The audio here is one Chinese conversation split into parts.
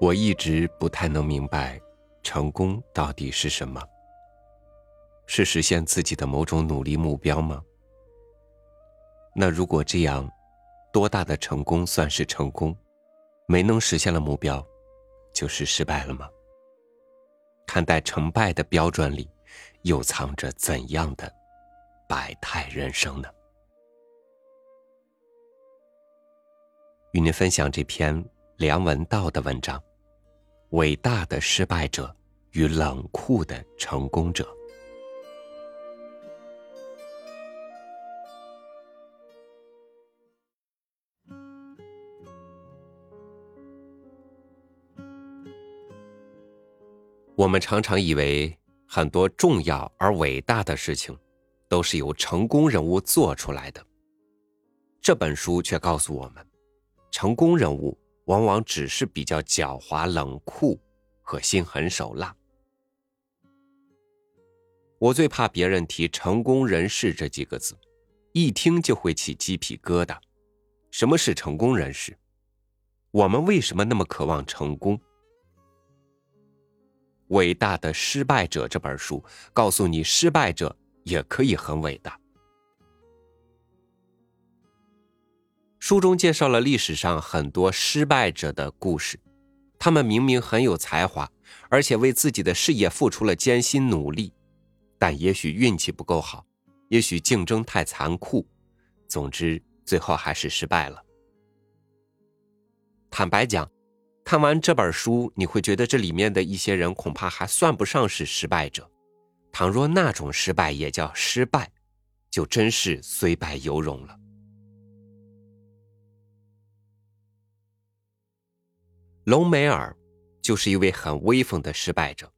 我一直不太能明白，成功到底是什么？是实现自己的某种努力目标吗？那如果这样，多大的成功算是成功？没能实现了目标，就是失败了吗？看待成败的标准里，又藏着怎样的百态人生呢？与您分享这篇梁文道的文章。伟大的失败者与冷酷的成功者。我们常常以为很多重要而伟大的事情都是由成功人物做出来的。这本书却告诉我们，成功人物。往往只是比较狡猾、冷酷和心狠手辣。我最怕别人提“成功人士”这几个字，一听就会起鸡皮疙瘩。什么是成功人士？我们为什么那么渴望成功？《伟大的失败者》这本书告诉你，失败者也可以很伟大。书中介绍了历史上很多失败者的故事，他们明明很有才华，而且为自己的事业付出了艰辛努力，但也许运气不够好，也许竞争太残酷，总之最后还是失败了。坦白讲，看完这本书，你会觉得这里面的一些人恐怕还算不上是失败者。倘若那种失败也叫失败，就真是虽败犹荣了。隆美尔就是一位很威风的失败者。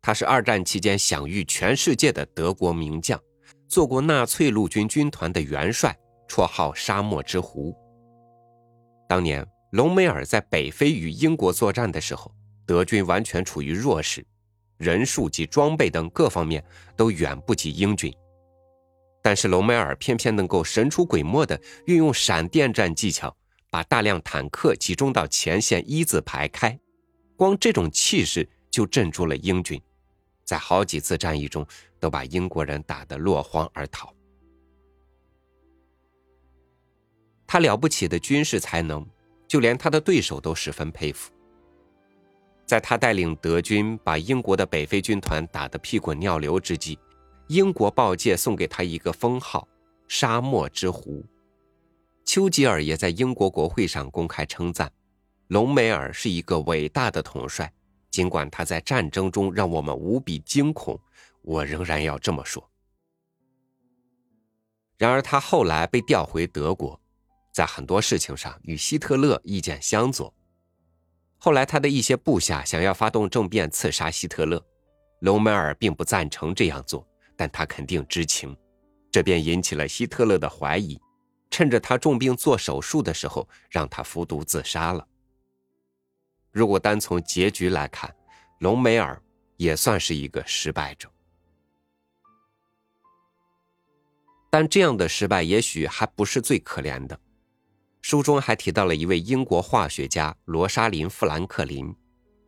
他是二战期间享誉全世界的德国名将，做过纳粹陆军军团的元帅，绰号“沙漠之狐”。当年隆美尔在北非与英国作战的时候，德军完全处于弱势，人数及装备等各方面都远不及英军。但是隆美尔偏偏能够神出鬼没地运用闪电战技巧。把大量坦克集中到前线一字排开，光这种气势就镇住了英军，在好几次战役中都把英国人打得落荒而逃。他了不起的军事才能，就连他的对手都十分佩服。在他带领德军把英国的北非军团打得屁滚尿流之际，英国报界送给他一个封号“沙漠之狐”。丘吉尔也在英国国会上公开称赞，隆美尔是一个伟大的统帅。尽管他在战争中让我们无比惊恐，我仍然要这么说。然而，他后来被调回德国，在很多事情上与希特勒意见相左。后来，他的一些部下想要发动政变刺杀希特勒，隆美尔并不赞成这样做，但他肯定知情，这便引起了希特勒的怀疑。趁着他重病做手术的时候，让他服毒自杀了。如果单从结局来看，隆美尔也算是一个失败者。但这样的失败也许还不是最可怜的。书中还提到了一位英国化学家罗莎琳·富兰克林，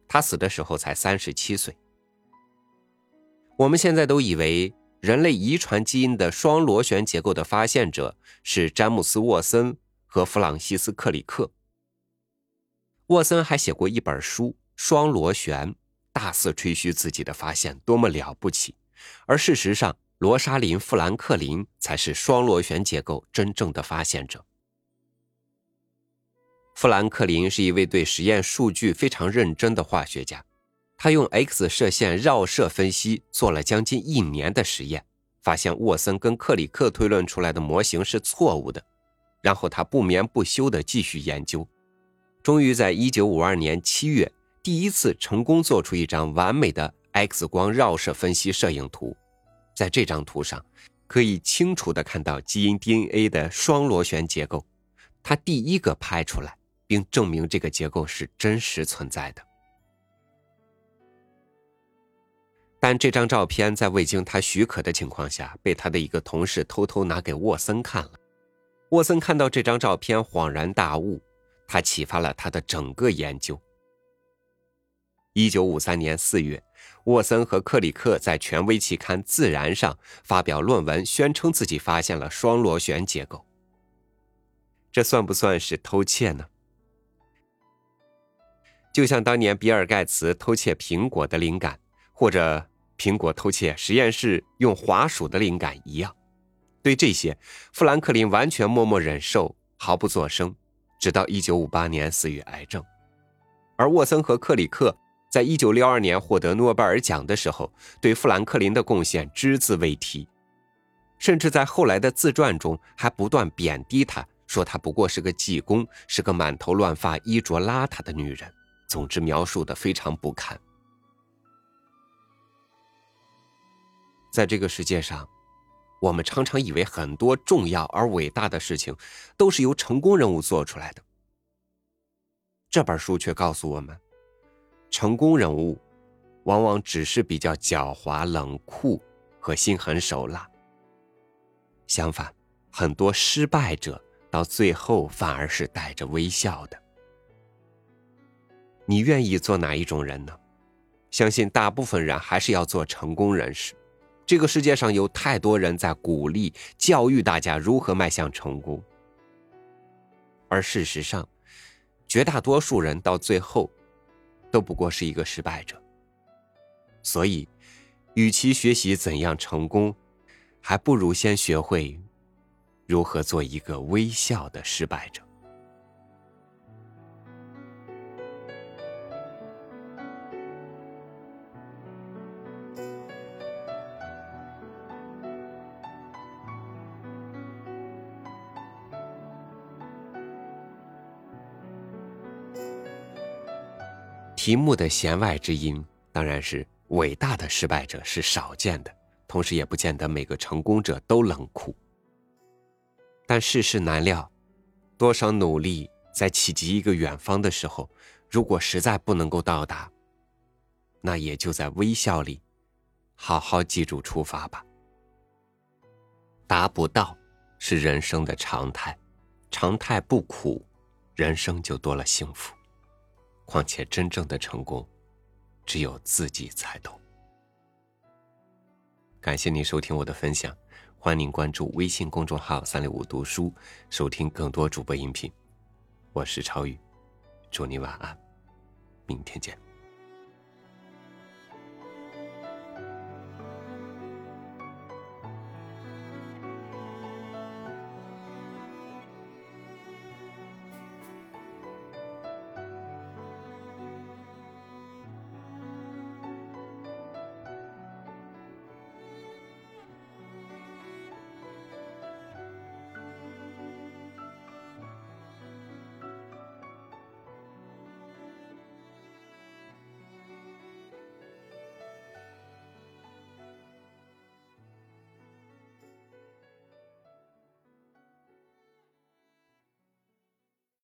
他死的时候才三十七岁。我们现在都以为。人类遗传基因的双螺旋结构的发现者是詹姆斯·沃森和弗朗西斯·克里克。沃森还写过一本书《双螺旋》，大肆吹嘘自己的发现多么了不起。而事实上，罗莎琳·富兰克林才是双螺旋结构真正的发现者。富兰克林是一位对实验数据非常认真的化学家。他用 X 射线绕射分析做了将近一年的实验，发现沃森跟克里克推论出来的模型是错误的。然后他不眠不休地继续研究，终于在1952年7月第一次成功做出一张完美的 X 光绕射分析摄影图。在这张图上，可以清楚地看到基因 DNA 的双螺旋结构。他第一个拍出来，并证明这个结构是真实存在的。但这张照片在未经他许可的情况下，被他的一个同事偷偷拿给沃森看了。沃森看到这张照片，恍然大悟，他启发了他的整个研究。一九五三年四月，沃森和克里克在权威期刊《自然》上发表论文，宣称自己发现了双螺旋结构。这算不算是偷窃呢？就像当年比尔盖茨偷窃苹果的灵感，或者苹果偷窃实验室用滑鼠的灵感一样。对这些，富兰克林完全默默忍受，毫不作声，直到一九五八年死于癌症。而沃森和克里克。在一九六二年获得诺贝尔奖的时候，对富兰克林的贡献只字未提，甚至在后来的自传中还不断贬低他，说他不过是个技工，是个满头乱发、衣着邋遢的女人。总之，描述的非常不堪。在这个世界上，我们常常以为很多重要而伟大的事情都是由成功人物做出来的，这本书却告诉我们。成功人物，往往只是比较狡猾、冷酷和心狠手辣。相反，很多失败者到最后反而是带着微笑的。你愿意做哪一种人呢？相信大部分人还是要做成功人士。这个世界上有太多人在鼓励、教育大家如何迈向成功，而事实上，绝大多数人到最后。都不过是一个失败者，所以，与其学习怎样成功，还不如先学会如何做一个微笑的失败者。题目的弦外之音当然是伟大的失败者是少见的，同时也不见得每个成功者都冷酷。但世事难料，多少努力在企及一个远方的时候，如果实在不能够到达，那也就在微笑里，好好记住出发吧。达不到是人生的常态，常态不苦，人生就多了幸福。况且，真正的成功，只有自己才懂。感谢您收听我的分享，欢迎您关注微信公众号“三六五读书”，收听更多主播音频。我是超宇，祝你晚安，明天见。